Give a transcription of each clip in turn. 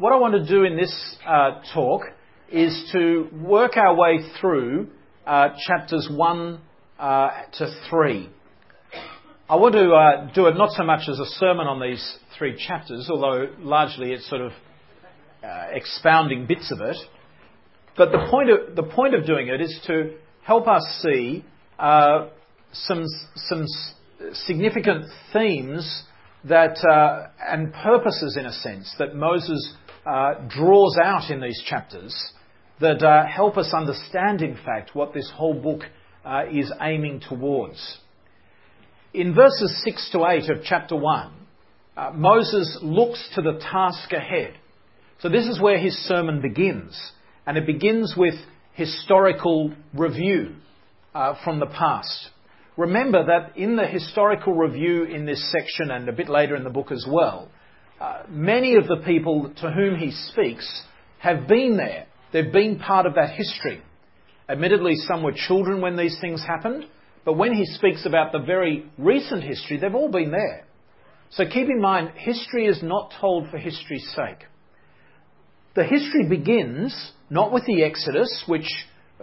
what I want to do in this uh, talk is to work our way through uh, chapters 1 uh, to 3. I want to uh, do it not so much as a sermon on these three chapters, although largely it's sort of uh, expounding bits of it. But the point of, the point of doing it is to help us see uh, some, some significant themes that, uh, and purposes, in a sense, that Moses uh, draws out in these chapters that uh, help us understand, in fact, what this whole book uh, is aiming towards. In verses 6 to 8 of chapter 1, uh, Moses looks to the task ahead. So this is where his sermon begins, and it begins with historical review uh, from the past. Remember that in the historical review in this section and a bit later in the book as well, uh, many of the people to whom he speaks have been there. They've been part of that history. Admittedly, some were children when these things happened, but when he speaks about the very recent history, they've all been there. So keep in mind, history is not told for history's sake. The history begins not with the Exodus, which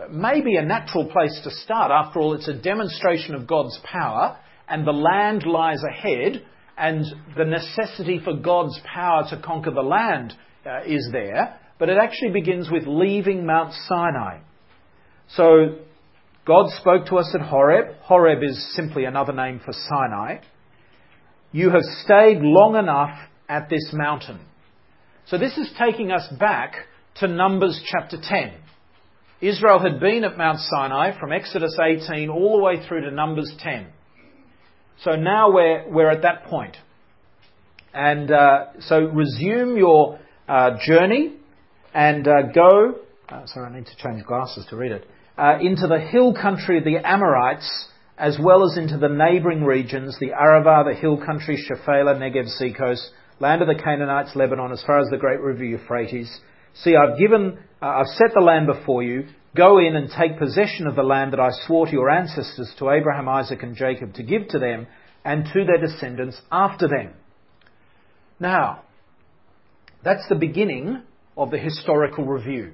may be a natural place to start. After all, it's a demonstration of God's power, and the land lies ahead, and the necessity for God's power to conquer the land uh, is there. But it actually begins with leaving Mount Sinai. So, God spoke to us at Horeb. Horeb is simply another name for Sinai. You have stayed long enough at this mountain. So, this is taking us back to Numbers chapter 10. Israel had been at Mount Sinai from Exodus 18 all the way through to Numbers 10. So now we're, we're at that point. And uh, so resume your uh, journey and uh, go. Uh, sorry, I need to change glasses to read it. Uh, into the hill country of the Amorites, as well as into the neighbouring regions, the Arava, the hill country, Shephelah, Negev, seacoast, land of the Canaanites, Lebanon, as far as the great river Euphrates See, I've given, uh, I've set the land before you. Go in and take possession of the land that I swore to your ancestors, to Abraham, Isaac, and Jacob, to give to them and to their descendants after them. Now, that's the beginning of the historical review.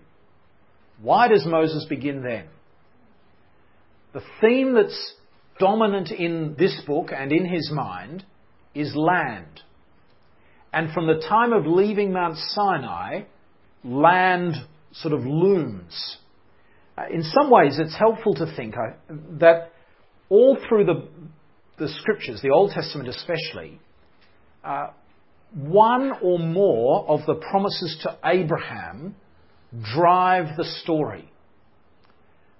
Why does Moses begin then? The theme that's dominant in this book and in his mind is land. And from the time of leaving Mount Sinai, land sort of looms. Uh, in some ways, it's helpful to think uh, that all through the, the scriptures, the Old Testament especially, uh, one or more of the promises to Abraham drive the story.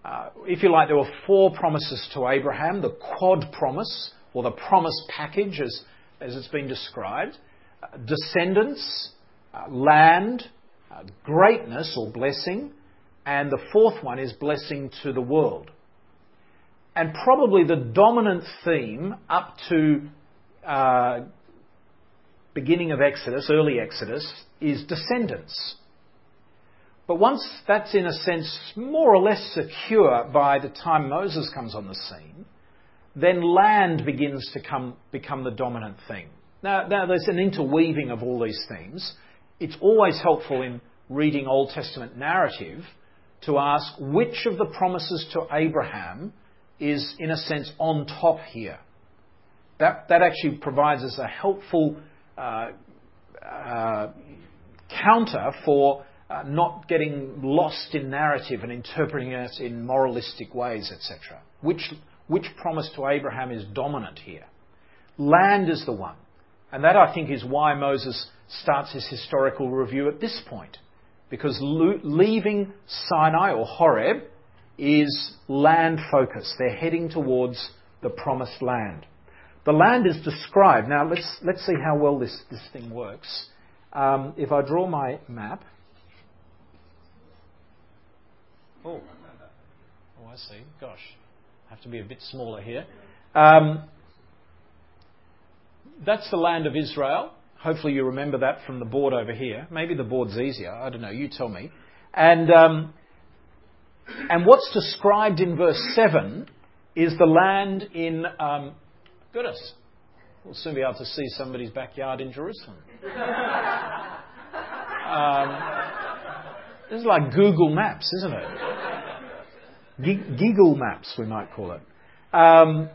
Uh, if you like, there were four promises to Abraham the quad promise, or the promise package as, as it's been described uh, descendants, uh, land, greatness or blessing, and the fourth one is blessing to the world. And probably the dominant theme up to uh, beginning of Exodus, early Exodus, is descendants. But once that's in a sense more or less secure by the time Moses comes on the scene, then land begins to come, become the dominant thing. Now, now, there's an interweaving of all these themes, it's always helpful in reading Old Testament narrative to ask which of the promises to Abraham is, in a sense, on top here. That, that actually provides us a helpful uh, uh, counter for uh, not getting lost in narrative and interpreting it in moralistic ways, etc. Which, which promise to Abraham is dominant here? Land is the one. And that, I think, is why Moses starts his historical review at this point. Because leaving Sinai or Horeb is land focused. They're heading towards the promised land. The land is described. Now, let's, let's see how well this, this thing works. Um, if I draw my map. Oh, oh, I see. Gosh, I have to be a bit smaller here. Um, that's the land of Israel. Hopefully, you remember that from the board over here. Maybe the board's easier. I don't know. You tell me. And, um, and what's described in verse 7 is the land in. Um, goodness, we'll soon be able to see somebody's backyard in Jerusalem. Um, this is like Google Maps, isn't it? G- Giggle Maps, we might call it. Um,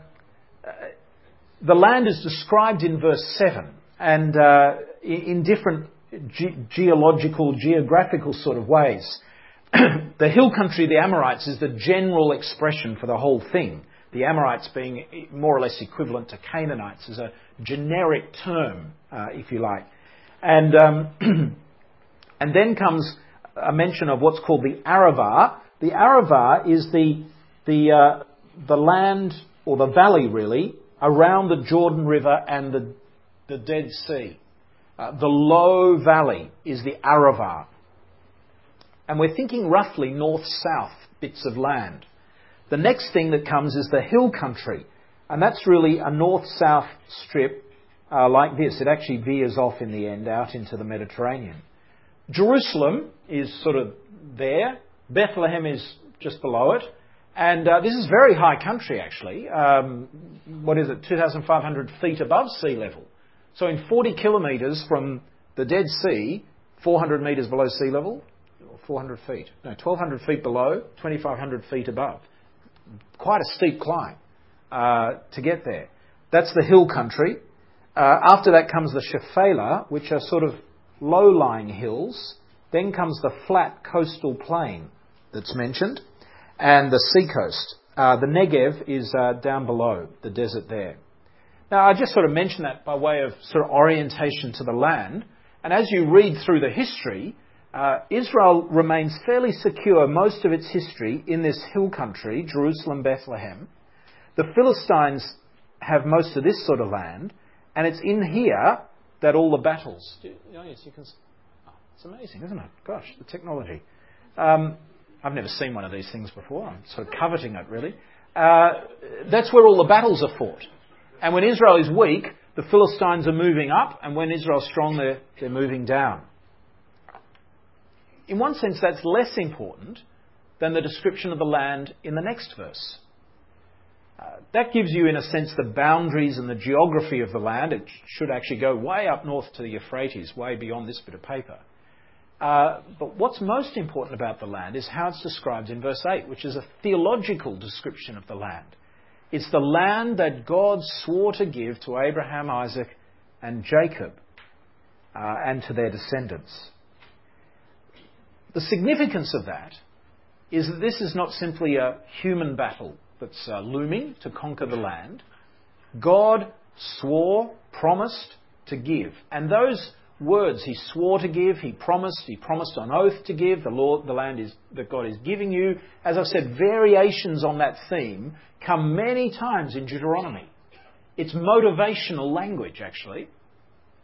the land is described in verse 7 and uh, in different ge- geological, geographical sort of ways. the hill country of the Amorites is the general expression for the whole thing. The Amorites being more or less equivalent to Canaanites as a generic term, uh, if you like. And, um, and then comes a mention of what's called the Arava. The Arava is the, the, uh, the land, or the valley really, around the Jordan River and the, the Dead Sea. Uh, the low valley is the Arava. And we're thinking roughly north-south bits of land. The next thing that comes is the hill country. And that's really a north-south strip uh, like this. It actually veers off in the end out into the Mediterranean. Jerusalem is sort of there. Bethlehem is just below it. And uh, this is very high country, actually. Um, what is it? 2,500 feet above sea level. So in 40 kilometres from the Dead Sea, 400 metres below sea level, 400 feet. No, 1,200 feet below, 2,500 feet above. Quite a steep climb uh, to get there. That's the hill country. Uh, after that comes the Shephelah, which are sort of low-lying hills. Then comes the flat coastal plain that's mentioned, and the seacoast. Uh, the Negev is uh, down below, the desert there. Now, I just sort of mention that by way of sort of orientation to the land. And as you read through the history, uh, Israel remains fairly secure most of its history in this hill country, Jerusalem, Bethlehem. The Philistines have most of this sort of land, and it's in here that all the battles. Oh, yes, you can. Oh, it's amazing, isn't it? Gosh, the technology. Um, I've never seen one of these things before. I'm sort of coveting it, really. Uh, that's where all the battles are fought. And when Israel is weak, the Philistines are moving up, and when Israel's strong, they're, they're moving down. In one sense, that's less important than the description of the land in the next verse. Uh, that gives you, in a sense, the boundaries and the geography of the land. It should actually go way up north to the Euphrates, way beyond this bit of paper. Uh, but what's most important about the land is how it's described in verse 8, which is a theological description of the land. It's the land that God swore to give to Abraham, Isaac, and Jacob, uh, and to their descendants. The significance of that is that this is not simply a human battle that's uh, looming to conquer the land, God swore, promised to give. And those words he swore to give, he promised, he promised on oath to give, the, Lord, the land is, that God is giving you. As I've said, variations on that theme come many times in Deuteronomy. It's motivational language, actually,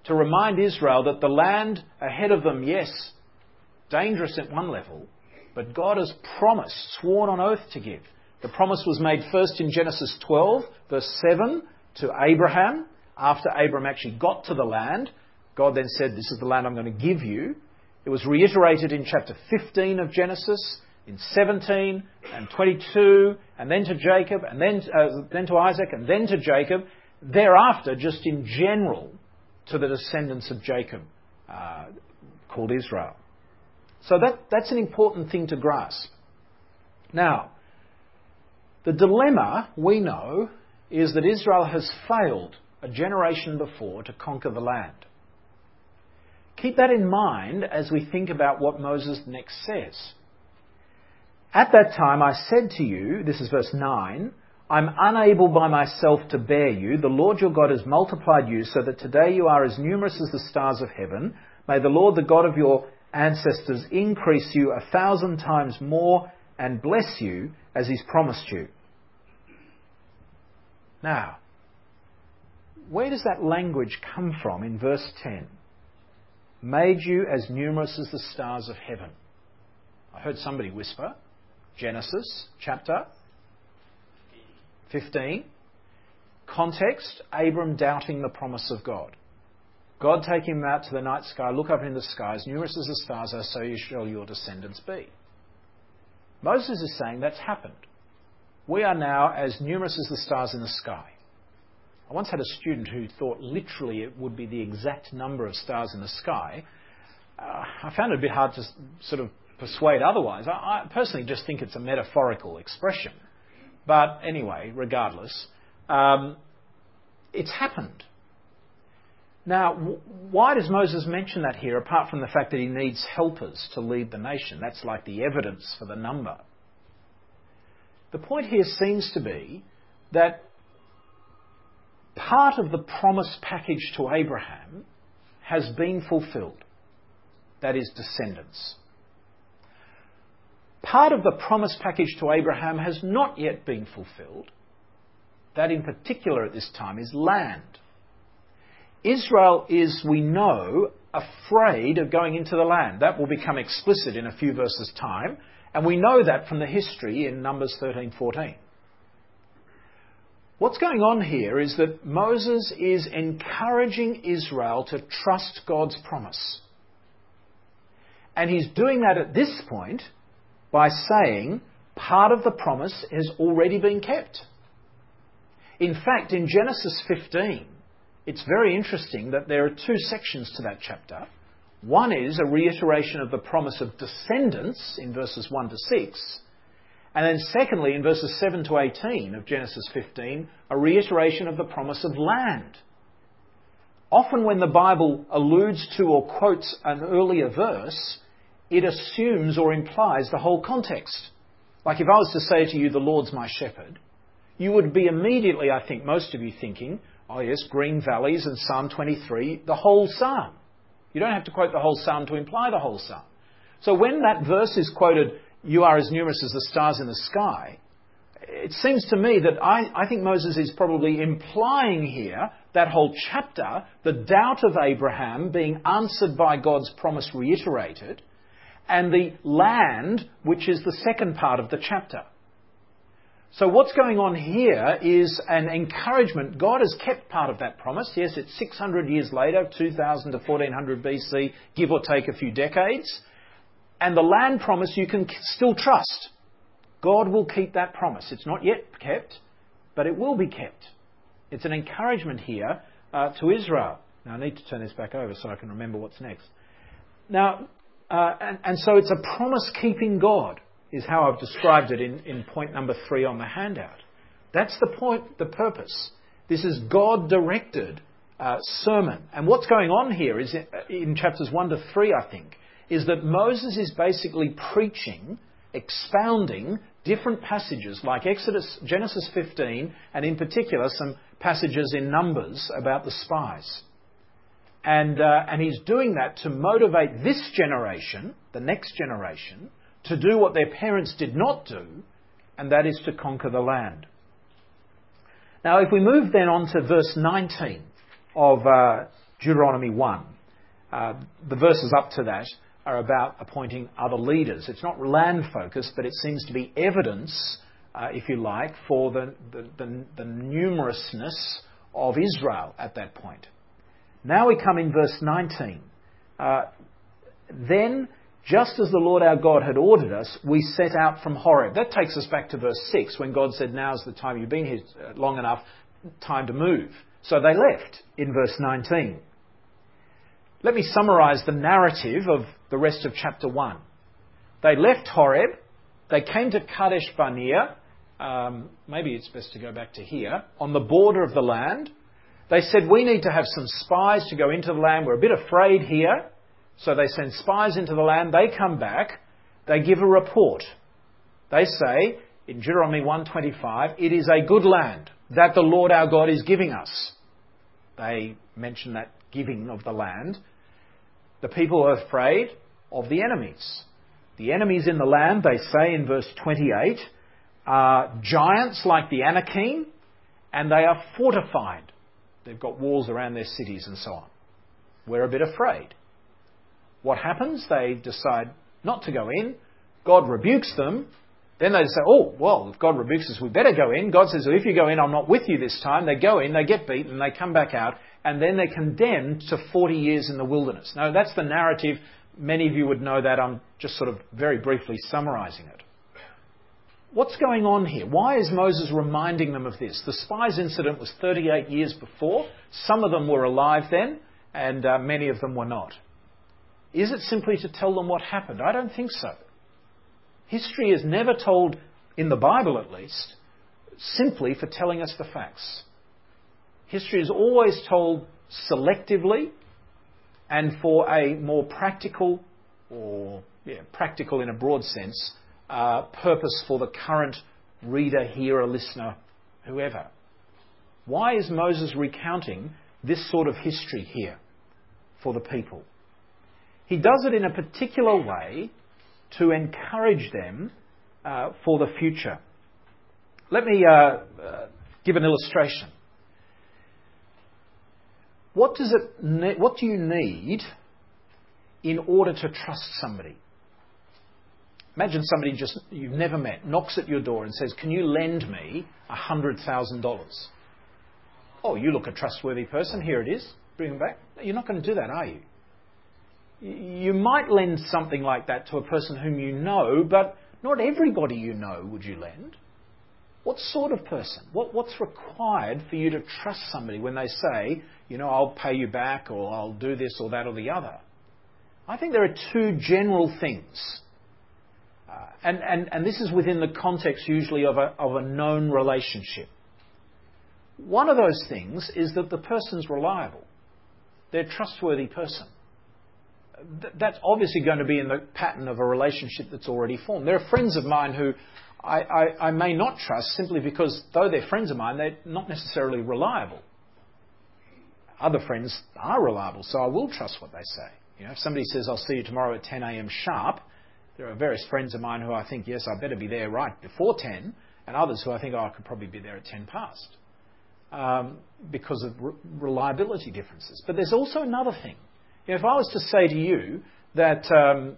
to remind Israel that the land ahead of them, yes, dangerous at one level, but God has promised, sworn on oath to give. The promise was made first in Genesis 12, verse 7, to Abraham. After Abraham actually got to the land, God then said, This is the land I'm going to give you. It was reiterated in chapter 15 of Genesis, in 17 and 22, and then to Jacob, and then, uh, then to Isaac, and then to Jacob. Thereafter, just in general, to the descendants of Jacob, uh, called Israel. So that, that's an important thing to grasp. Now, the dilemma, we know, is that Israel has failed a generation before to conquer the land. Keep that in mind as we think about what Moses next says. At that time I said to you, this is verse 9, I'm unable by myself to bear you. The Lord your God has multiplied you so that today you are as numerous as the stars of heaven. May the Lord, the God of your ancestors, increase you a thousand times more and bless you as he's promised you. Now, where does that language come from in verse 10? Made you as numerous as the stars of heaven. I heard somebody whisper. Genesis chapter 15. Context Abram doubting the promise of God. God taking him out to the night sky, look up in the skies, numerous as the stars are, so you shall your descendants be. Moses is saying that's happened. We are now as numerous as the stars in the sky. I once had a student who thought literally it would be the exact number of stars in the sky. uh, I found it a bit hard to sort of persuade otherwise. I, I personally just think it's a metaphorical expression. But anyway, regardless, um, it's happened. Now, why does Moses mention that here, apart from the fact that he needs helpers to lead the nation? That's like the evidence for the number. The point here seems to be that part of the promise package to Abraham has been fulfilled. That is, descendants. Part of the promise package to Abraham has not yet been fulfilled. That, in particular, at this time, is land. Israel is, we know, afraid of going into the land. That will become explicit in a few verses' time, and we know that from the history in Numbers 13:14. What's going on here is that Moses is encouraging Israel to trust God's promise. And he's doing that at this point by saying part of the promise has already been kept. In fact, in Genesis 15, it's very interesting that there are two sections to that chapter. One is a reiteration of the promise of descendants in verses 1 to 6. And then, secondly, in verses 7 to 18 of Genesis 15, a reiteration of the promise of land. Often, when the Bible alludes to or quotes an earlier verse, it assumes or implies the whole context. Like if I was to say to you, the Lord's my shepherd, you would be immediately, I think, most of you thinking, oh yes, green valleys and Psalm 23, the whole psalm. You don't have to quote the whole psalm to imply the whole psalm. So when that verse is quoted, you are as numerous as the stars in the sky, it seems to me that I, I, think Moses is probably implying here that whole chapter, the doubt of Abraham being answered by God's promise reiterated, and the land, which is the second part of the chapter. So what's going on here is an encouragement. God has kept part of that promise. Yes, it's 600 years later, 2000 to 1400 BC, give or take a few decades. And the land promise you can still trust. God will keep that promise. It's not yet kept, but it will be kept. It's an encouragement here uh, to Israel. Now I need to turn this back over so I can remember what's next. Now, uh, and, and so it's a promise keeping God is how I've described it in, in point number three on the handout. That's the point, the purpose. This is God directed uh, sermon. And what's going on here is in, in chapters 1 to 3, I think, is that Moses is basically preaching, expounding different passages like Exodus, Genesis 15, and in particular some passages in Numbers about the spies. And, uh, and he's doing that to motivate this generation, the next generation, to do what their parents did not do, and that is to conquer the land. Now, if we move then on to verse 19 of uh, Deuteronomy 1, uh, the verses up to that are about appointing other leaders. It's not land focused, but it seems to be evidence, uh, if you like, for the, the, the, the numerousness of Israel at that point. Now we come in verse 19. Uh, then just as the Lord our God had ordered us, we set out from Horeb. That takes us back to verse 6 when God said, Now's the time you've been here uh, long enough, time to move. So they left in verse 19. Let me summarize the narrative of the rest of chapter 1. They left Horeb, they came to Kadesh Barnea, um, maybe it's best to go back to here, on the border of the land. They said, We need to have some spies to go into the land. We're a bit afraid here. So they send spies into the land, they come back, they give a report. They say, in Deuteronomy 125, it is a good land that the Lord our God is giving us. They mention that giving of the land. The people are afraid of the enemies. The enemies in the land, they say in verse 28, are giants like the Anakim, and they are fortified. They've got walls around their cities and so on. We're a bit afraid. What happens? They decide not to go in. God rebukes them. Then they say, oh, well, if God rebukes us, we better go in. God says, well, if you go in, I'm not with you this time. They go in, they get beaten, they come back out, and then they're condemned to 40 years in the wilderness. Now, that's the narrative. Many of you would know that. I'm just sort of very briefly summarizing it. What's going on here? Why is Moses reminding them of this? The spies incident was 38 years before. Some of them were alive then, and uh, many of them were not. Is it simply to tell them what happened? I don't think so. History is never told, in the Bible at least, simply for telling us the facts. History is always told selectively and for a more practical, or yeah, practical in a broad sense, uh, purpose for the current reader, hearer, listener, whoever. Why is Moses recounting this sort of history here for the people? He does it in a particular way to encourage them uh, for the future. Let me uh, uh, give an illustration. What, does it ne- what do you need in order to trust somebody? Imagine somebody just you've never met knocks at your door and says, Can you lend me $100,000? Oh, you look a trustworthy person. Here it is. Bring them back. You're not going to do that, are you? You might lend something like that to a person whom you know, but not everybody you know would you lend. What sort of person? What, what's required for you to trust somebody when they say, you know, I'll pay you back or I'll do this or that or the other? I think there are two general things. Uh, and, and, and this is within the context usually of a, of a known relationship. One of those things is that the person's reliable. They're a trustworthy person. That's obviously going to be in the pattern of a relationship that's already formed. There are friends of mine who I, I, I may not trust simply because, though they're friends of mine, they're not necessarily reliable. Other friends are reliable, so I will trust what they say. You know, if somebody says, I'll see you tomorrow at 10 a.m. sharp, there are various friends of mine who I think, yes, I better be there right before 10, and others who I think, oh, I could probably be there at 10 past um, because of re- reliability differences. But there's also another thing. You know, if I was to say to you that um,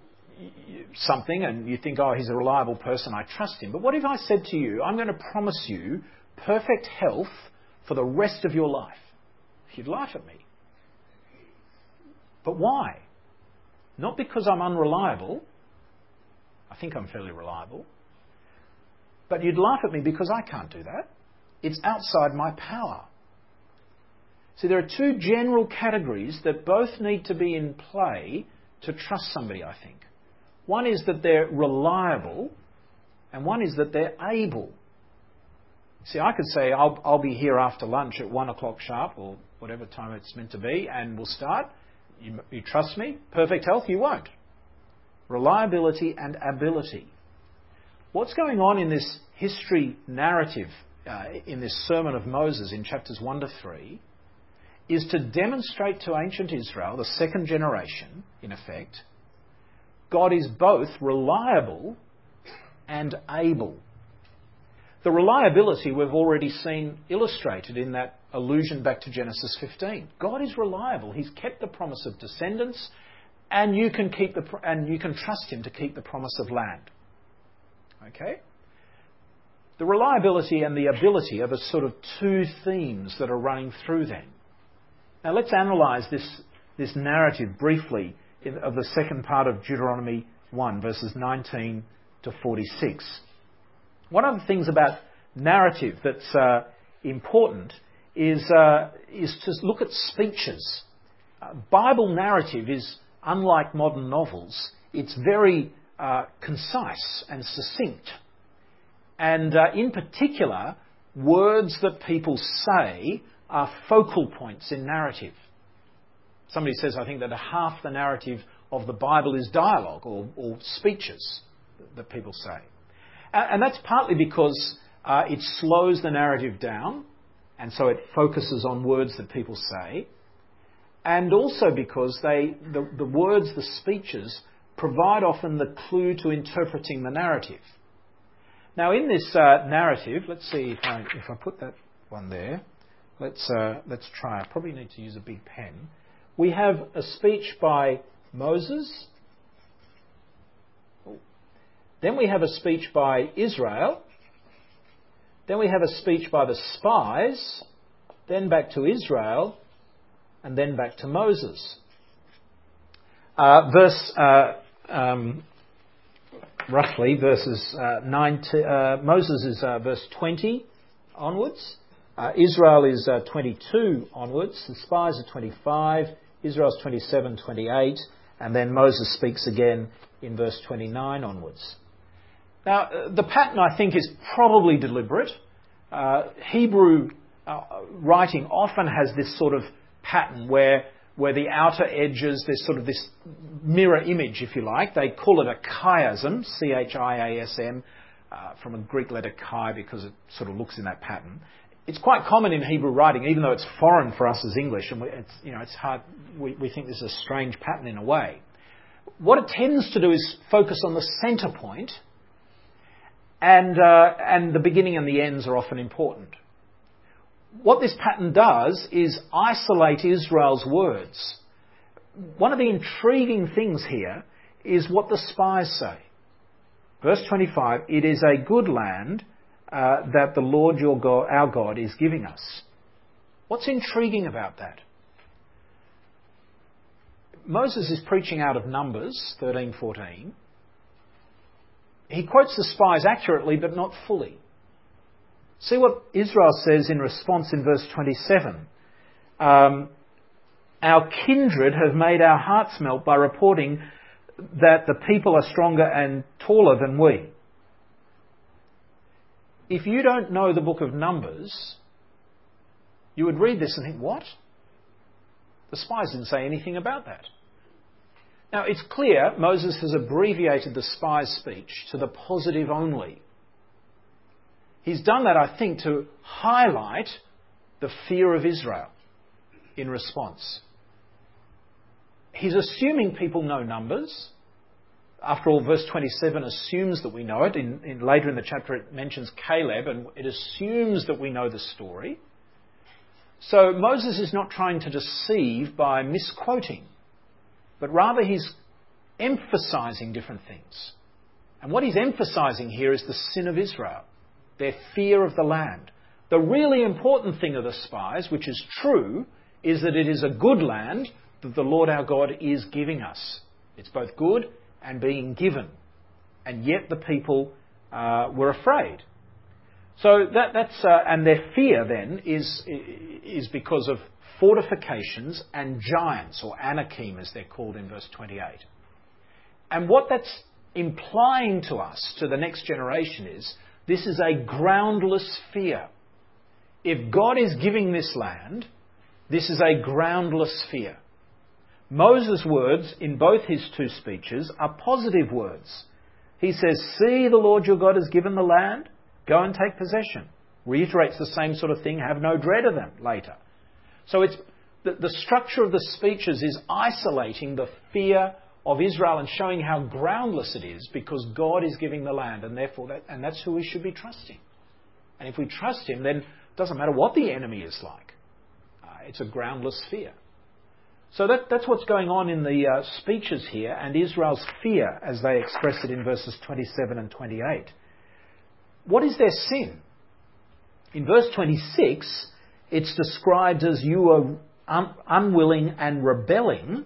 something and you think, oh, he's a reliable person, I trust him. But what if I said to you, I'm going to promise you perfect health for the rest of your life? You'd laugh at me. But why? Not because I'm unreliable. I think I'm fairly reliable. But you'd laugh at me because I can't do that. It's outside my power. See, there are two general categories that both need to be in play to trust somebody, I think. One is that they're reliable, and one is that they're able. See, I could say, I'll, I'll be here after lunch at one o'clock sharp, or whatever time it's meant to be, and we'll start. You, you trust me? Perfect health? You won't. Reliability and ability. What's going on in this history narrative, uh, in this sermon of Moses in chapters 1 to 3, is to demonstrate to ancient Israel, the second generation, in effect, God is both reliable and able. The reliability we've already seen illustrated in that allusion back to Genesis 15. God is reliable. He's kept the promise of descendants, and you can keep the and you can trust Him to keep the promise of land. Okay. The reliability and the ability are the sort of two themes that are running through them. Now let's analyse this, this narrative briefly in, of the second part of Deuteronomy 1, verses 19 to 46. One of the things about narrative that's uh, important is, uh, is to look at speeches. Uh, Bible narrative is unlike modern novels, it's very uh, concise and succinct. And uh, in particular, words that people say are focal points in narrative. Somebody says, I think, that half the narrative of the Bible is dialogue or, or speeches that people say. And, that's partly because uh, it slows the narrative down, and so it focuses on words that people say, and also because they, the, the words, the speeches, provide often the clue to interpreting the narrative. Now, in this uh, narrative, let's see if I, if I put that one there. Let's, uh, let's try. I probably need to use a big pen we have a speech by Moses. Then we have a speech by Israel. Then we have a speech by the spies. Then back to Israel. And then back to Moses. Uh, verse, uh, um, roughly, verses uh, 9 to, uh, Moses is uh, verse 20 onwards. Uh, Israel is 22 onwards. The spies are 25. Israel's 27, 28, And then Moses speaks again in verse 29 onwards. Now, uh, the pattern I think is probably deliberate. Uh, Hebrew uh, writing often has this sort of pattern where, where the outer edges, there's sort of this mirror image, if you like. They call it a chiasm, C H I A S M, uh, from a Greek letter chi because it sort of looks in that pattern. It's quite common in Hebrew writing, even though it's foreign for us as English, and we, it's, you know, it's hard, we, we think this is a strange pattern in a way. What it tends to do is focus on the centre point, and, uh, and the beginning and the ends are often important. What this pattern does is isolate Israel's words. One of the intriguing things here is what the spies say. Verse 25, it is a good land uh, that the Lord your God, our God is giving us. What's intriguing about that? Moses is preaching out of Numbers 13:14. He quotes the spies accurately but not fully. See what Israel says in response in verse 27. Um, our kindred have made our hearts melt by reporting that the people are stronger and taller than we. If you don't know the book of Numbers, you would read this and think, what? The spies didn't say anything about that. Now, it's clear Moses has abbreviated the spies' speech to the positive only. He's done that, I think, to highlight the fear of Israel in response. He's assuming people know numbers. After all, verse 27 assumes that we know it. In, in, later in the chapter, it mentions Caleb, and it assumes that we know the story. So Moses is not trying to deceive by misquoting, but rather he's emphasizing different things. And what he's emphasizing here is the sin of Israel, their fear of the land. The really important thing of the spies, which is true, is that it is a good land that the Lord our God is giving us. It's both good and being given. And yet the people uh, were afraid. So that, that's, uh, and their fear then is, is because of fortifications and giants, or anakim as they're called in verse 28. And what that's implying to us, to the next generation, is this is a groundless fear. If God is giving this land, this is a groundless fear. Moses' words in both his two speeches are positive words. He says, See, the Lord your God has given the land, go and take possession. Reiterates the same sort of thing, have no dread of them later. So it's the, the structure of the speeches is isolating the fear of Israel and showing how groundless it is because God is giving the land and therefore that, and that's who we should be trusting. And if we trust him, then it doesn't matter what the enemy is like. Uh, it's a groundless fear. So that, that's what's going on in the uh, speeches here and Israel's fear as they express it in verses 27 and 28. What is their sin? In verse 26, it's described as you are un- unwilling and rebelling.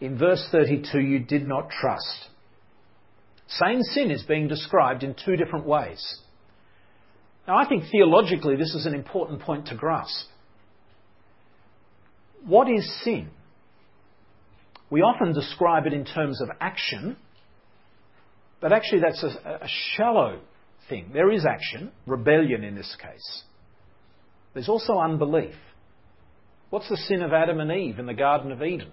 In verse 32, you did not trust. Same sin is being described in two different ways. Now, I think theologically this is an important point to grasp. What is sin? We often describe it in terms of action, but actually that's a, a shallow thing. There is action, rebellion in this case. There's also unbelief. What's the sin of Adam and Eve in the Garden of Eden?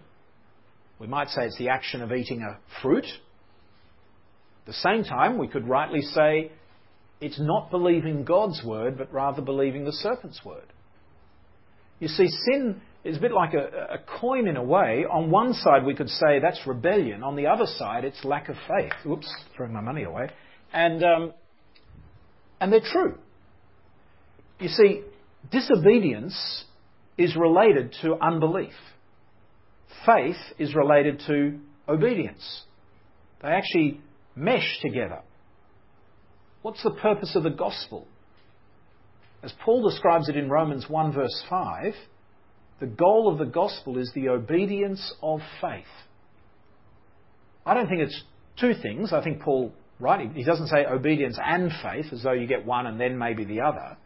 We might say it's the action of eating a fruit. At the same time, we could rightly say it's not believing God's word, but rather believing the serpent's word. You see, sin is a bit like a, a, coin in a way. On one side, we could say that's rebellion. On the other side, it's lack of faith. Oops, throwing my money away. And, um, and they're true. You see, disobedience is related to unbelief. Faith is related to obedience. They actually mesh together. What's the purpose of the gospel? As Paul describes it in Romans 1 verse 5, the goal of the gospel is the obedience of faith. I don't think it's two things. I think Paul, right, he doesn't say obedience and faith as though you get one and then maybe the other,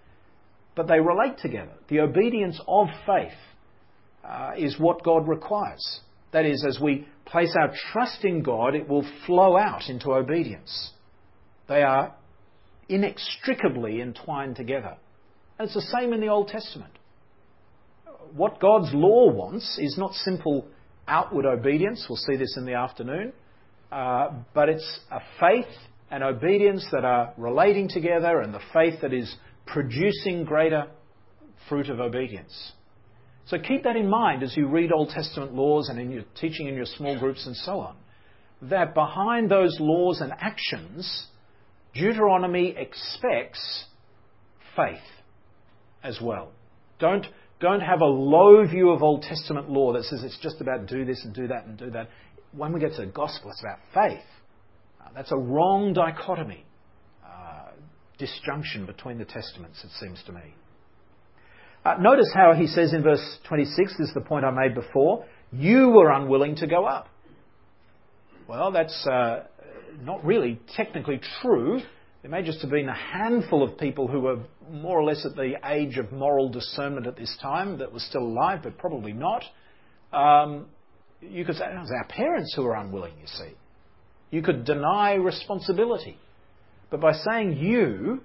but they relate together. The obedience of faith uh, is what God requires. That is, as we place our trust in God, it will flow out into obedience. They are inextricably entwined together. And it's the same in the Old Testament. What God's law wants is not simple outward obedience. We'll see this in the afternoon. Uh, but it's a faith and obedience that are relating together and the faith that is producing greater fruit of obedience. So keep that in mind as you read Old Testament laws and in your teaching in your small groups and so on. That behind those laws and actions, Deuteronomy expects faith as well. Don't, don't have a low view of Old Testament law that says it's just about do this and do that and do that. When we get to the gospel, it's about faith. Uh, that's a wrong dichotomy, uh, disjunction between the testaments, it seems to me. Uh, notice how he says in verse 26, this is the point I made before, you were unwilling to go up. Well, that's uh, not really technically true. There may just have been a handful of people who were more or less at the age of moral discernment at this time that were still alive, but probably not. Um, you could say it was our parents who were unwilling, you see. You could deny responsibility. But by saying you,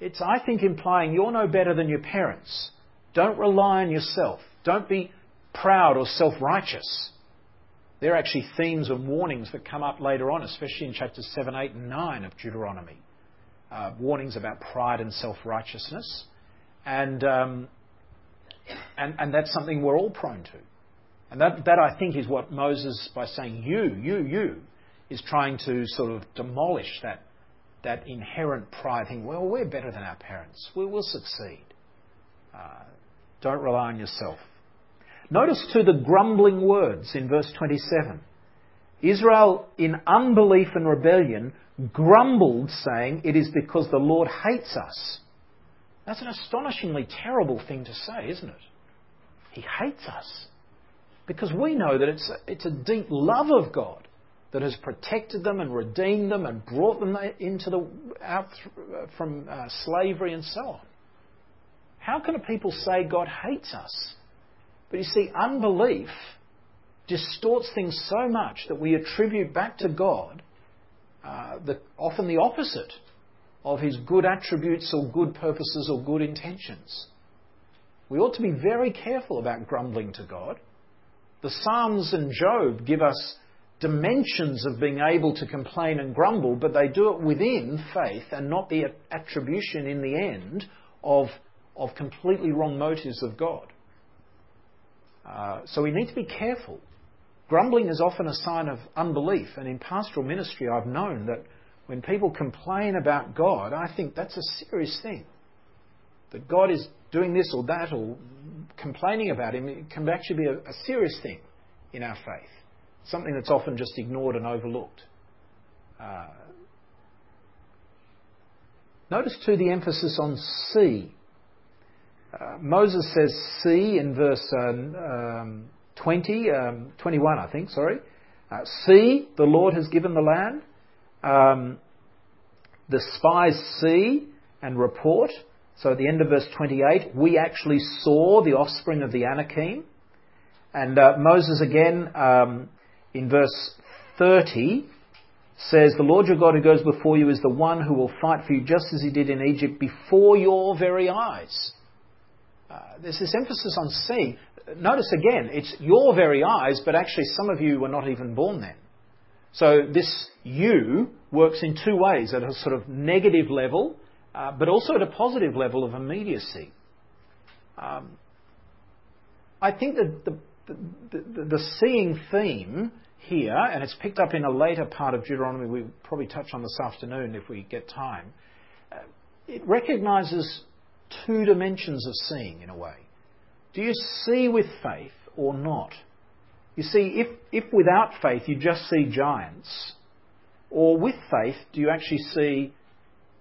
it's, I think, implying you're no better than your parents. Don't rely on yourself. Don't be proud or self righteous. They're actually themes and warnings that come up later on, especially in chapters 7, 8, and 9 of Deuteronomy. Uh, warnings about pride and self righteousness. And, um, and, and that's something we're all prone to. And that, that, I think, is what Moses, by saying you, you, you, is trying to sort of demolish that, that inherent pride, thing. well, we're better than our parents. We will succeed. Uh, don't rely on yourself. Notice too the grumbling words in verse 27. Israel, in unbelief and rebellion, grumbled, saying, It is because the Lord hates us. That's an astonishingly terrible thing to say, isn't it? He hates us. Because we know that it's a, it's a deep love of God that has protected them and redeemed them and brought them into the, out from uh, slavery and so on. How can a people say God hates us? But you see, unbelief distorts things so much that we attribute back to God uh, the, often the opposite of his good attributes or good purposes or good intentions. We ought to be very careful about grumbling to God. The Psalms and Job give us dimensions of being able to complain and grumble, but they do it within faith and not the attribution in the end of of completely wrong motives of God. Uh, so we need to be careful. Grumbling is often a sign of unbelief, and in pastoral ministry, I've known that when people complain about God, I think that's a serious thing. That God is doing this or that, or complaining about Him, it can actually be a, a serious thing in our faith. Something that's often just ignored and overlooked. Uh, notice too the emphasis on see uh, Moses says, See in verse uh, um, 20, um, 21, I think, sorry. Uh, see, the Lord has given the land. Um, the spies see and report. So at the end of verse 28, we actually saw the offspring of the Anakim. And uh, Moses again um, in verse 30 says, The Lord your God who goes before you is the one who will fight for you just as he did in Egypt before your very eyes. Uh, there's this emphasis on seeing. Notice again, it's your very eyes, but actually some of you were not even born then. So this you works in two ways at a sort of negative level, uh, but also at a positive level of immediacy. Um, I think that the, the, the, the, seeing theme here, and it's picked up in a later part of Deuteronomy, we'll probably touch on this afternoon if we get time, uh, it recognizes two dimensions of seeing in a way. Do you see with faith or not? You see, if, if without faith you just see giants, or with faith, do you actually see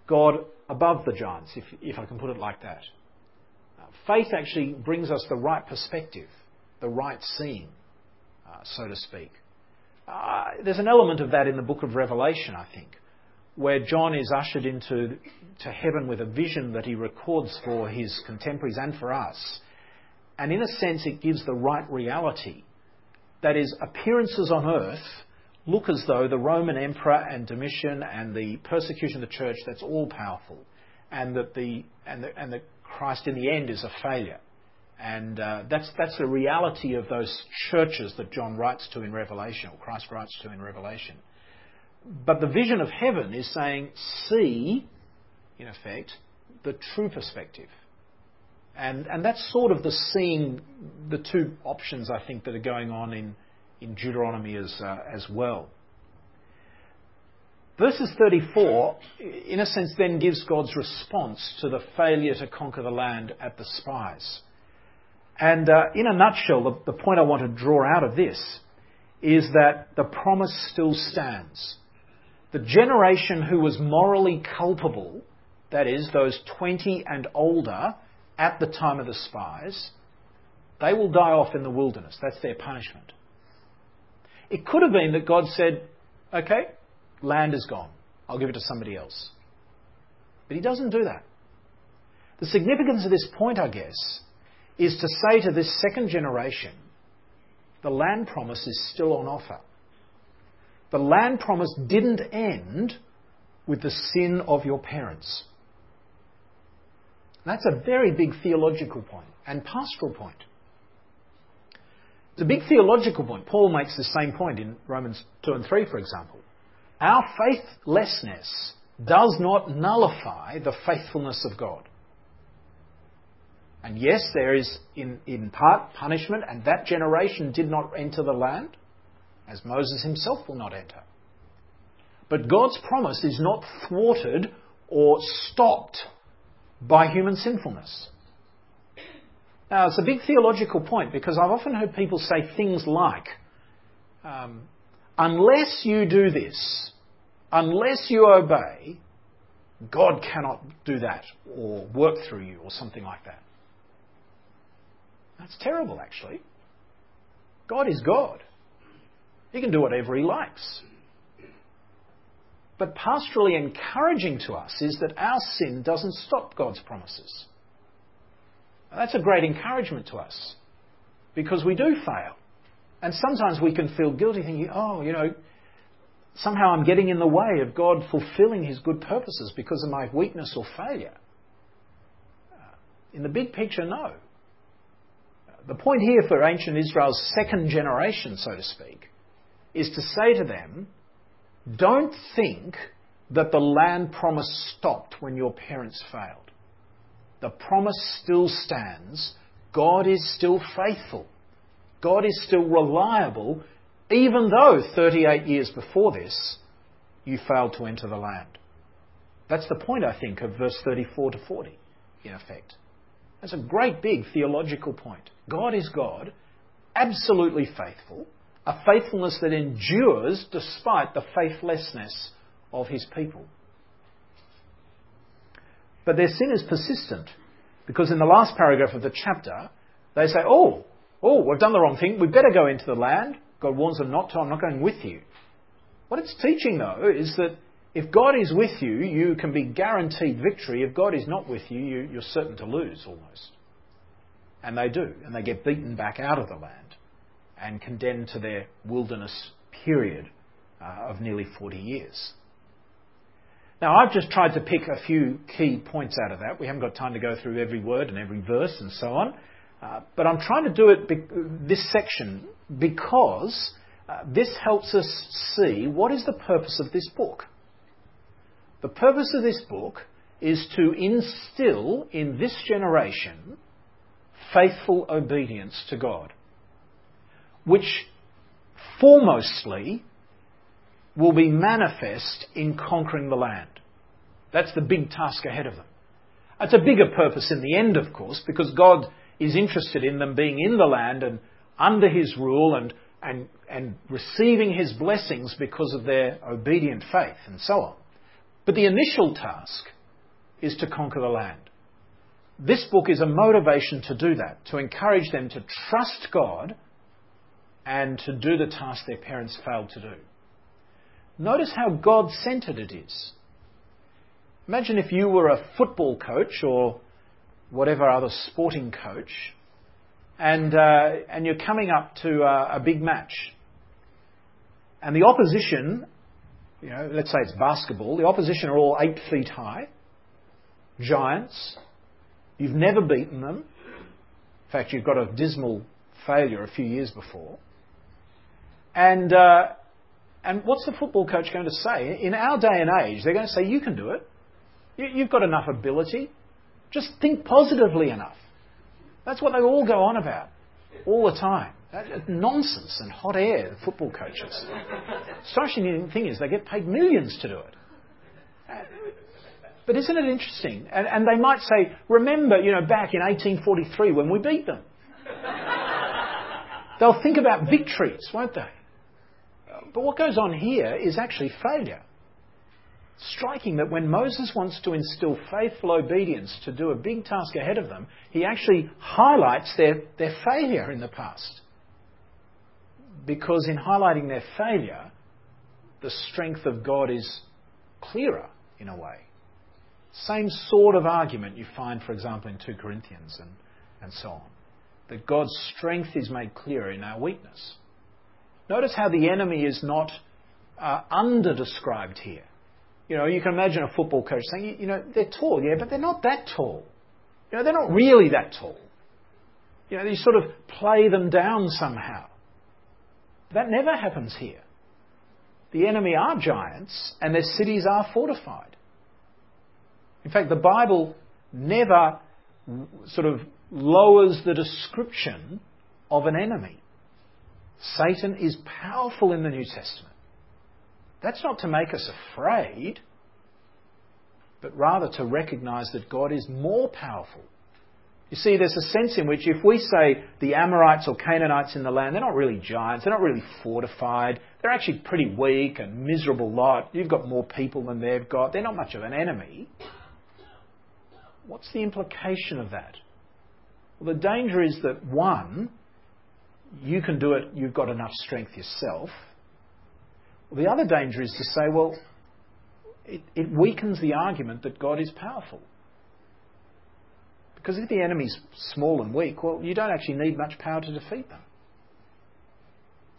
God above the giants, if, if I can put it like that? Uh, faith actually brings us the right perspective, the right seeing, uh, so to speak. Uh, there's an element of that in the book of Revelation, I think where John is ushered into to heaven with a vision that he records for his contemporaries and for us. And in a sense, it gives the right reality that is, appearances on earth look as though the Roman emperor and Domitian and the persecution of the church, that's all powerful, and that the, and the, and the Christ in the end is a failure. And uh, that's, that's the reality of those churches that John writes to in Revelation, or Christ writes to in Revelation. But the vision of heaven is saying, see, in effect, the true perspective. And, and that's sort of the seeing, the two options I think that are going on in, in Deuteronomy as, uh, as well. Verses 34, in a sense, then gives God's response to the failure to conquer the land at the spies. And uh, in a nutshell, the, the point I want to draw out of this is that the promise still stands. The generation who was morally culpable, that is, those 20 and older at the time of the spies, they will die off in the wilderness. That's their punishment. It could have been that God said, okay, land is gone. I'll give it to somebody else. But he doesn't do that. The significance of this point, I guess, is to say to this second generation, the land promise is still on offer. The land promise didn't end with the sin of your parents. That's a very big theological point and pastoral point. It's a big theological point. Paul makes the same point in Romans 2 and 3, for example. Our faithlessness does not nullify the faithfulness of God. And yes, there is in, in part punishment, and that generation did not enter the land, as Moses himself will not enter. But God's promise is not thwarted or stopped by human sinfulness. Now, it's a big theological point because I've often heard people say things like, um, unless you do this, unless you obey, God cannot do that or work through you or something like that. That's terrible, actually. God is God. He can do whatever He likes. But pastorally encouraging to us is that our sin doesn't stop God's promises. That's a great encouragement to us because we do fail. And sometimes we can feel guilty thinking, oh, you know, somehow I'm getting in the way of God fulfilling His good purposes because of my weakness or failure. In the big picture, no. The point here for ancient Israel's second generation, so to speak, is to say to them, don't think that the land promise stopped when your parents failed the promise still stands. God is still faithful. God is still reliable, even though 38 years before this, you failed to enter the land. That's the point, I think, of verse 34 to 40, in effect. That's a great big theological point. God is God, absolutely faithful, a faithfulness that endures despite the faithlessness of his people. But their sin is persistent because in the last paragraph of the chapter, they say, Oh, oh, we've done the wrong thing. We'd better go into the land. God warns them not to. I'm not going with you. What it's teaching, though, is that if God is with you, you can be guaranteed victory. If God is not with you, you are certain to lose almost. And they do. And they get beaten back out of the land and condemned to their wilderness period uh, of nearly 40 years. Now, I've just tried to pick a few key points out of that. We haven't got time to go through every word and every verse and so on. Uh, but I'm trying to do it, be- this section, because uh, this helps us see what is the purpose of this book. The purpose of this book is to instill in this generation faithful obedience to God, which foremostly will be manifest in conquering the land. That's the big task ahead of them. It's a bigger purpose in the end, of course, because God is interested in them being in the land and under His rule and, and, and receiving His blessings because of their obedient faith and so on. But the initial task is to conquer the land. This book is a motivation to do that, to encourage them to trust God and to do the task their parents failed to do. Notice how God centered it is. Imagine if you were a football coach or whatever other sporting coach, and, uh, and you're coming up to a, a big match. And the opposition, you know, let's say it's basketball, the opposition are all eight feet high, giants. You've never beaten them. In fact, you've got a dismal failure a few years before. And, uh, and what's the football coach going to say? In our day and age, they're going to say, You can do it. You've got enough ability. Just think positively enough. That's what they all go on about all the time. nonsense and hot air, the football coaches. Astonishing thing is, they get paid millions to do it. But isn't it interesting? And, and they might say, remember, you know, back in 1843 when we beat them. They'll think about victories, won't they? But what goes on here is actually failure striking that when Moses wants to instill faithful obedience to do a big task ahead of them, he actually highlights their, their failure in the past. Because in highlighting their failure, the strength of God is clearer in a way. Same sort of argument you find, for example, in 2 Corinthians and, and so on. That God's strength is made clearer in our weakness. Notice how the enemy is not uh, under described here. You know, you can imagine a football coach saying, you know, they're tall, yeah, but they're not that tall. You know, they're not really that tall. You know, you sort of play them down somehow. That never happens here. The enemy are giants and their cities are fortified. In fact, the Bible never sort of lowers the description of an enemy. Satan is powerful in the New Testament. That's not to make us afraid, but rather to recognize that God is more powerful. You see, there's a sense in which if we say the Amorites or Canaanites in the land, they're not really giants, they're not really fortified, they're actually pretty weak and miserable lot. You've got more people than they've got, they're not much of an enemy. What's the implication of that? Well, the danger is that one, you can do it, you've got enough strength yourself. The other danger is to say, well, it, it weakens the argument that God is powerful. Because if the enemy's small and weak, well, you don't actually need much power to defeat them.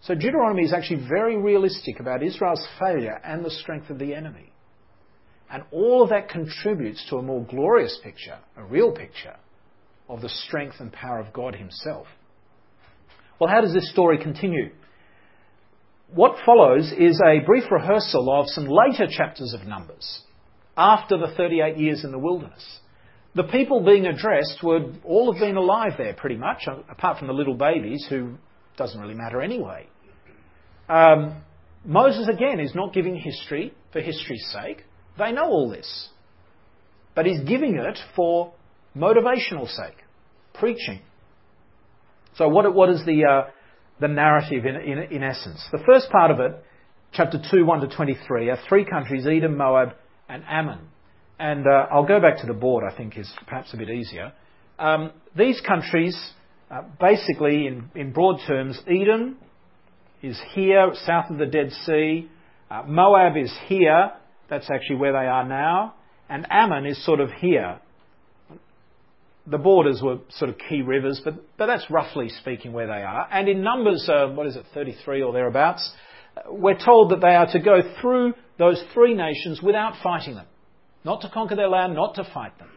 So Deuteronomy is actually very realistic about Israel's failure and the strength of the enemy. And all of that contributes to a more glorious picture, a real picture, of the strength and power of God Himself. Well, how does this story continue? what follows is a brief rehearsal of some later chapters of Numbers after the 38 years in the wilderness. The people being addressed would all have been alive there pretty much, apart from the little babies who doesn't really matter anyway. Um, Moses again is not giving history for history's sake. They know all this. But he's giving it for motivational sake, preaching. So what, what is the, uh, the narrative in, in, in essence. The first part of it, chapter 2, 1 to 23, are three countries Edom, Moab, and Ammon. And uh, I'll go back to the board, I think is perhaps a bit easier. Um, these countries, uh, basically, in, in broad terms, Edom is here, south of the Dead Sea. Uh, Moab is here, that's actually where they are now. And Ammon is sort of here, the borders were sort of key rivers, but, but that's roughly speaking where they are. And in Numbers, uh, what is it, 33 or thereabouts, uh, we're told that they are to go through those three nations without fighting them. Not to conquer their land, not to fight them.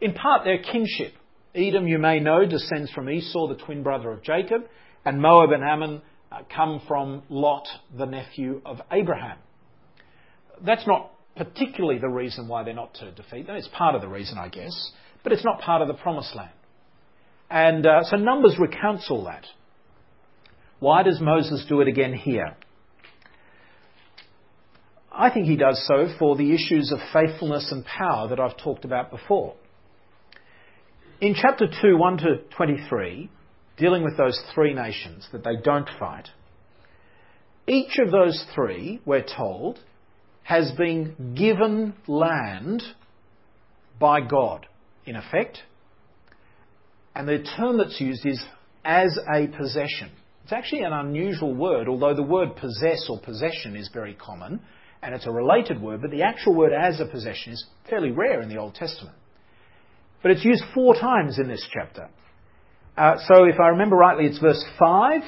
In part, their kinship. Edom, you may know, descends from Esau, the twin brother of Jacob, and Moab and Ammon uh, come from Lot, the nephew of Abraham. That's not particularly the reason why they're not to defeat them. It's part of the reason, I guess but it's not part of the promised land. And uh, so Numbers recounts all that. Why does Moses do it again here? I think he does so for the issues of faithfulness and power that I've talked about before. In chapter 2, 1 to 23, dealing with those three nations that they don't fight, each of those three, we're told, has been given land by God in effect. And the term that's used is as a possession. It's actually an unusual word, although the word possess or possession is very common, and it's a related word, but the actual word as a possession is fairly rare in the Old Testament. But it's used four times in this chapter. Uh, so if I remember rightly, it's verse 5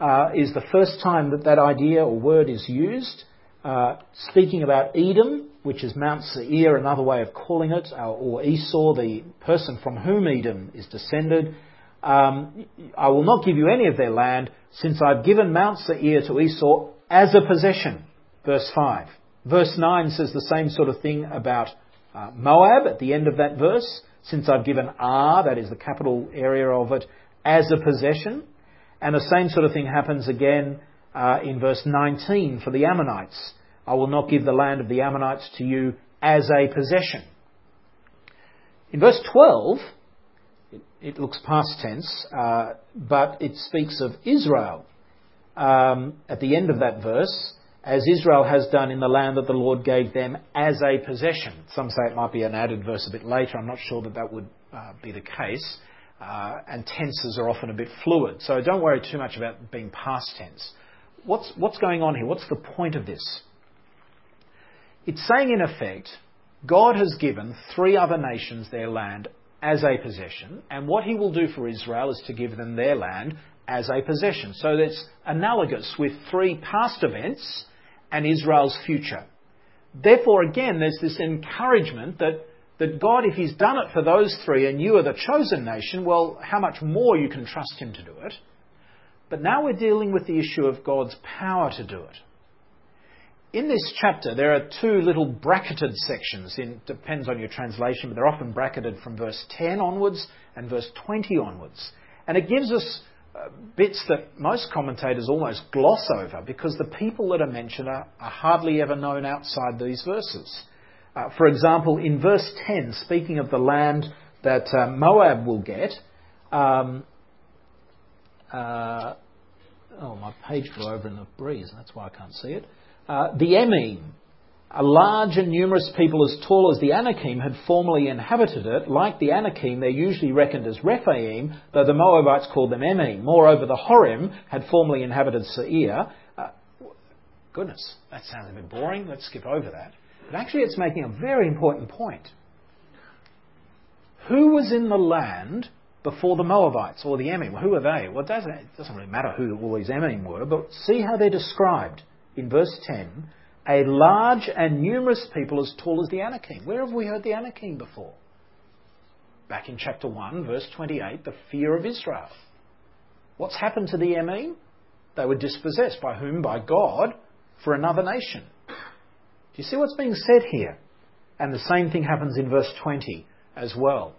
uh, is the first time that that idea or word is used, uh, speaking about Edom, which is Mount Seir, another way of calling it, uh, or Esau, the person from whom Edom is descended. Um, I will not give you any of their land, since I've given Mount Seir to Esau as a possession. Verse 5. Verse 9 says the same sort of thing about uh, Moab at the end of that verse, since I've given Ar, that is the capital area of it, as a possession. And the same sort of thing happens again uh, in verse 19 for the Ammonites. I will not give the land of the Ammonites to you as a possession. In verse 12, it, looks past tense, uh, but it speaks of Israel. Um, at the end of that verse, as Israel has done in the land that the Lord gave them as a possession. Some say it might be an added verse a bit later. I'm not sure that that would uh, be the case. Uh, and tenses are often a bit fluid. So don't worry too much about being past tense. What's, what's going on here? What's the point of this? It's saying, in effect, God has given three other nations their land as a possession, and what he will do for Israel is to give them their land as a possession. So that's analogous with three past events and Israel's future. Therefore, again, there's this encouragement that, that God, if He's done it for those three and you are the chosen nation, well, how much more you can trust Him to do it. But now we're dealing with the issue of God's power to do it. In this chapter, there are two little bracketed sections. It depends on your translation, but they're often bracketed from verse 10 onwards and verse 20 onwards. And it gives us bits that most commentators almost gloss over because the people that are mentioned are, are hardly ever known outside these verses. Uh, for example, in verse 10, speaking of the land that uh, Moab will get, um, uh, oh, my page flew over in the breeze, that's why I can't see it. Uh, the Emim, a large and numerous people as tall as the Anakim had formerly inhabited it. Like the Anakim, they're usually reckoned as Rephaim, though the Moabites called them Emim. Moreover, the Horim had formerly inhabited Seir. Uh, goodness, that sounds a bit boring. Let's skip over that. But actually, it's making a very important point. Who was in the land before the Moabites or the Emim? Who are they? Well, it doesn't, it doesn't really matter who all these Emim were, but see how they're described in verse 10 a large and numerous people as tall as the Anakim. Where have we heard the Anakim before? Back in chapter 1, verse 28, the fear of Israel. What's happened to the Emim? They were dispossessed. By whom? By God for another nation. Do you see what's being said here? And the same thing happens in verse 20 as well.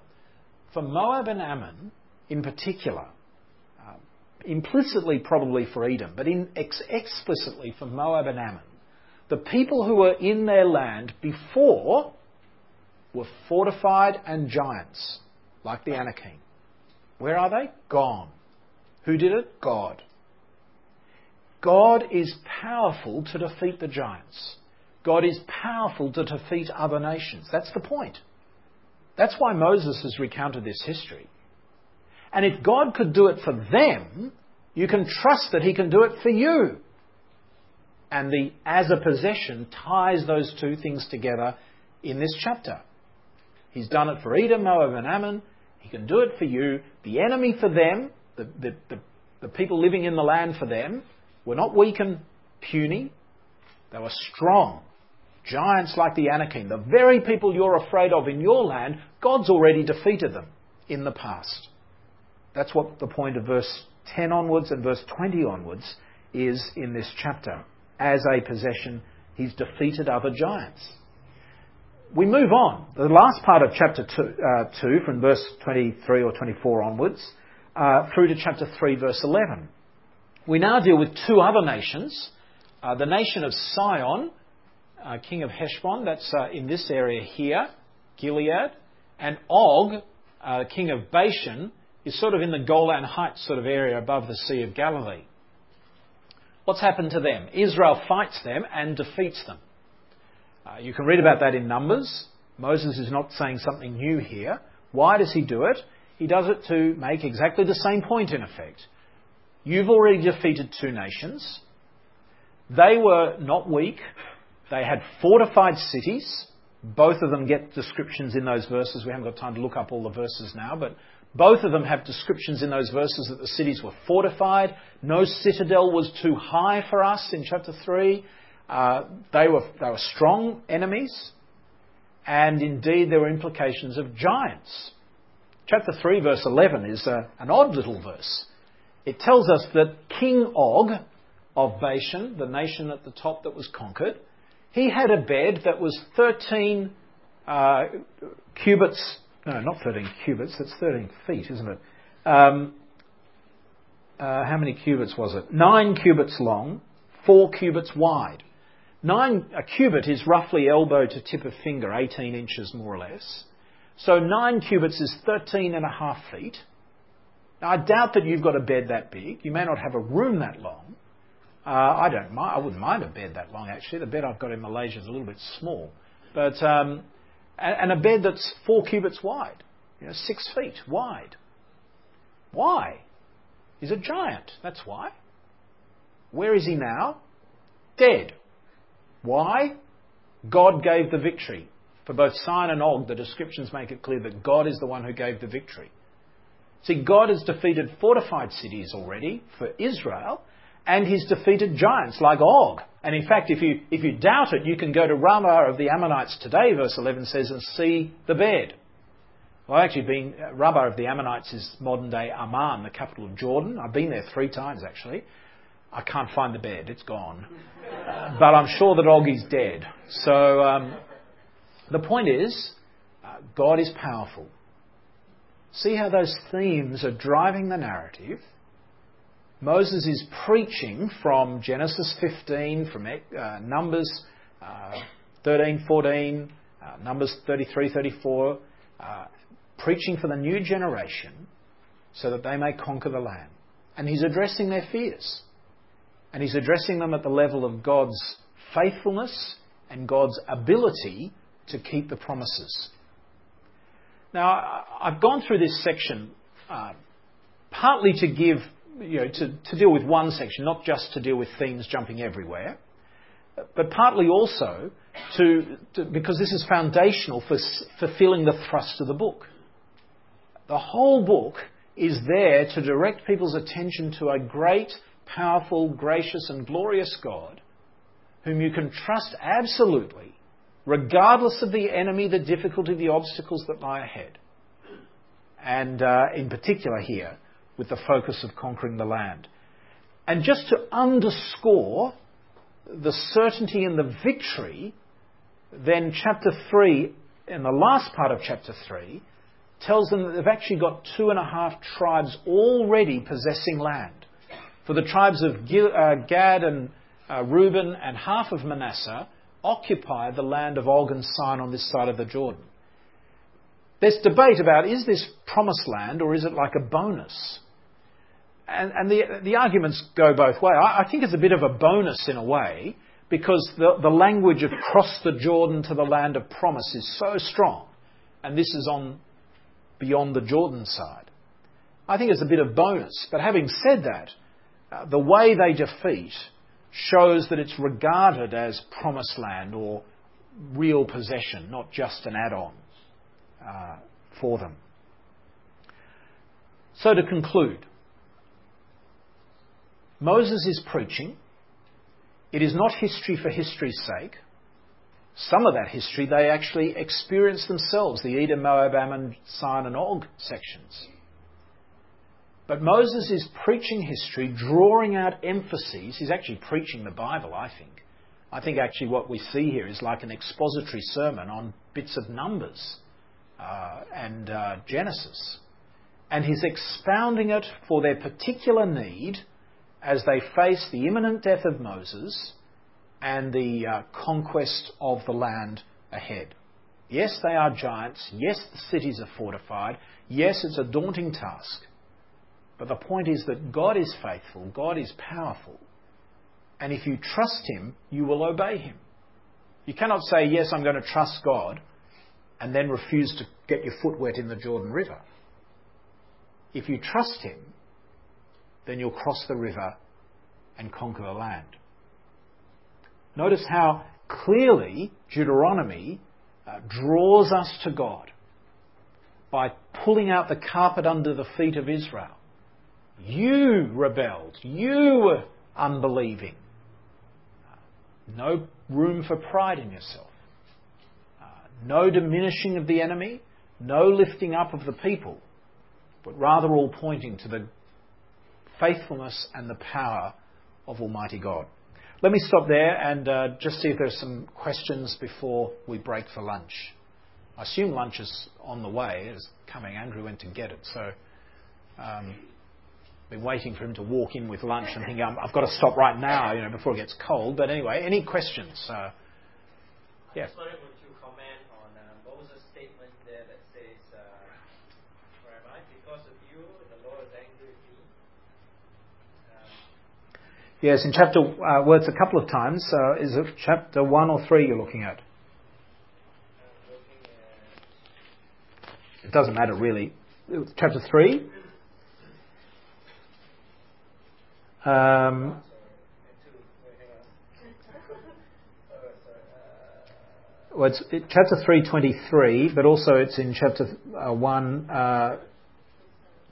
For Moab and Ammon, in particular, implicitly probably for Edom, but in ex- explicitly for Moab and Ammon, the people who were in their land before were fortified and giants, like the Anakim. Where are they? Gone. Who did it? God. God is powerful to defeat the giants. God is powerful to defeat other nations. That's the point. That's why Moses has recounted this history. And if God could do it for them, you can trust that He can do it for you. And the as a possession ties those two things together in this chapter. He's done it for Edom, Moab, and Ammon. He can do it for you. The enemy for them, the, the, the, the people living in the land for them, were not weak and puny. They were strong. Giants like the Anakim, the very people you're afraid of in your land, God's already defeated them in the past. That's what the point of verse 10 onwards and verse 20 onwards is in this chapter as a possession. He's defeated other giants. We move on. The last part of chapter 2, uh, 2 from verse 23 or 24 onwards, uh, through to chapter 3, verse 11. We now deal with two other nations. Uh, the nation of Sihon, uh, king of Heshbon, that's uh, in this area here, Gilead, and Og, uh, king of Bashan, is sort of in the Golan Heights sort of area above the Sea of Galilee. What's happened to them? Israel fights them and defeats them. Uh, you can read about that in Numbers. Moses is not saying something new here. Why does he do it? He does it to make exactly the same point, in effect. You've already defeated two nations. They were not weak. They had fortified cities. Both of them get descriptions in those verses. We haven't got time to look up all the verses now, but Both of them have descriptions in those verses that the cities were fortified. No citadel was too high for us in chapter 3. Uh, they, were, they were strong enemies. And indeed, there were implications of giants. Chapter 3, verse 11, is a, an odd little verse. It tells us that King Og of Bashan, the nation at the top that was conquered, he had a bed that was 13 uh, cubits, no, not 13 cubits, that's 13 feet, isn't it? Um, uh, how many cubits was it? Nine cubits long, four cubits wide. Nine, a cubit is roughly elbow to tip of finger, 18 inches more or less. So nine cubits is 13 and a half feet. Now, I doubt that you've got a bed that big. You may not have a room that long. Uh, I don't mind. I wouldn't mind a bed that long, actually. The bed I've got in Malaysia is a little bit small. But, um, and, a bed that's four cubits wide, you know, six feet wide. Why? He's a giant. That's why. Where is he now? Dead. Why? God gave the victory. For both Sihon and Og, the descriptions make it clear that God is the one who gave the victory. See, God has defeated fortified cities already for Israel, and he's defeated giants like Og. And in fact, if you, if you doubt it, you can go to Rabbah of the Ammonites today, verse 11 says, and see the bed. Well, I've actually, been, uh, Rabbah of the Ammonites is modern day Amman, the capital of Jordan. I've been there three times actually. I can't find the bed, it's gone. but I'm sure that Og is dead. So um, the point is, uh, God is powerful. See how those themes are driving the narrative. Moses is preaching from Genesis 15, from uh, Numbers uh, 13, 14, uh, Numbers 33, 34, uh, preaching for the new generation so that they may conquer the land. And he's addressing their fears. And he's addressing them at the level of God's faithfulness and God's ability to keep the promises. Now, I've gone through this section uh, partly to give, you know, to, to deal with one section, not just to deal with themes jumping everywhere, but partly also to, to because this is foundational for fulfilling the thrust of the book. The whole book is there to direct people's attention to a great, powerful, gracious, and glorious God whom you can trust absolutely regardless of the enemy, the difficulty, the obstacles that lie ahead. And uh, in particular here, with the focus of conquering the land. And just to underscore the certainty and the victory, then chapter 3, in the last part of chapter 3, tells them that they've actually got two and a half tribes already possessing land. For the tribes of uh, Gad and uh, Reuben and half of Manasseh, occupy the land of Og and Sihon on this side of the Jordan. There's debate about is this promised land or is it like a bonus? And, and the, the arguments go both ways. I, I think it's a bit of a bonus in a way because the, the language of cross the Jordan to the land of promise is so strong. And this is on beyond the Jordan side. I think it's a bit of bonus. But having said that, uh, the way they defeat shows that it's regarded as promised land or real possession, not just an add on uh, for them. So, to conclude, Moses is preaching. It is not history for history's sake. Some of that history they actually experienced themselves, the Edom, Moab, Ammon, Sihon, and Og sections. But Moses is preaching history, drawing out emphases. He's actually preaching the Bible, I think. I think actually what we see here is like an expository sermon on bits of Numbers uh, and uh, Genesis. And he's expounding it for their particular need as they face the imminent death of Moses and the uh, conquest of the land ahead. Yes, they are giants. Yes, the cities are fortified. Yes, it's a daunting task. But the point is that God is faithful, God is powerful. And if you trust Him, you will obey Him. You cannot say, Yes, I'm going to trust God, and then refuse to get your foot wet in the Jordan River. If you trust Him, then you'll cross the river and conquer the land. Notice how clearly Deuteronomy uh, draws us to God. by pulling out the carpet under the feet of Israel. You rebelled. You were unbelieving. No room for pride in yourself. Uh, no diminishing of the enemy. No lifting up of the people. But rather all pointing to the faithfulness and the power of Almighty God. Let me stop there and uh, just see if there's some questions before we break for lunch. I assume lunch is on the way. It's coming. Andrew went to get it. So, um, been waiting for him to walk in with lunch and thinking, I've got to stop right now, you know, before it gets cold. But anyway, any questions? Uh, yeah. I just wanted to comment on uh, Moses' statement there that says, uh, where am I? Because of you, the Lord is angry with me. Um, yes, in chapter, uh, well, it's a couple of times. Uh, is it chapter 1 or 3 you're looking at? It doesn't matter really. Chapter 3. Um, well, it's it, chapter 323, but also it's in chapter uh, 1, uh,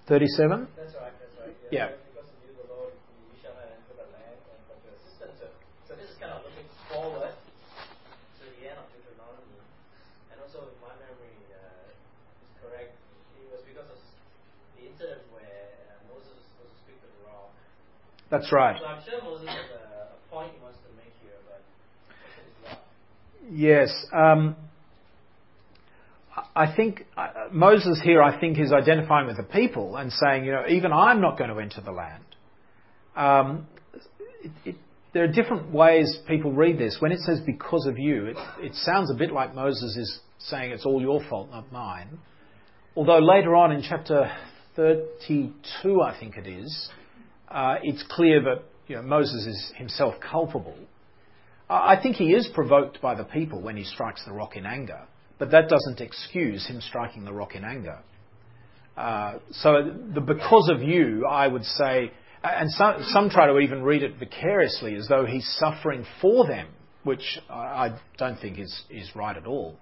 37. That's right, that's right. Yeah. yeah. That's right. So I'm sure Moses has a, a point he wants to make here, right. Yes. Um, I think uh, Moses here, I think, is identifying with the people and saying, you know, even I'm not going to enter the land. Um, it, it, there are different ways people read this. When it says because of you, it, it sounds a bit like Moses is saying it's all your fault, not mine. Although later on in chapter 32, I think it is, uh, it's clear that you know, Moses is himself culpable. I think he is provoked by the people when he strikes the rock in anger, but that doesn't excuse him striking the rock in anger. Uh, so the because of you, I would say, and some, some try to even read it vicariously as though he's suffering for them, which I don't think is, is right at all.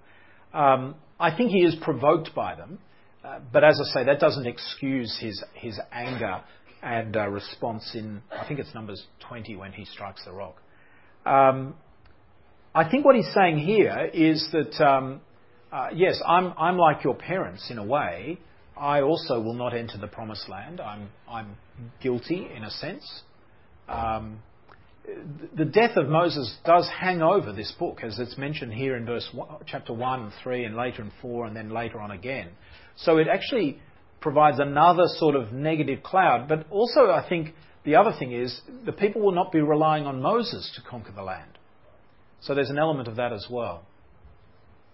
Um, I think he is provoked by them, uh, but as I say, that doesn't excuse his, his anger and uh, response in, I think it's Numbers 20 when he strikes the rock. Um, I think what he's saying here is that, um, uh, yes, I'm, I'm like your parents in a way. I also will not enter the promised land. I'm, I'm guilty in a sense. Um, the death of Moses does hang over this book, as it's mentioned here in verse one, chapter 1, 3, and later in 4, and then later on again. So it actually provides another sort of negative cloud. But also, I think the other thing is the people will not be relying on Moses to conquer the land. So there's an element of that as well.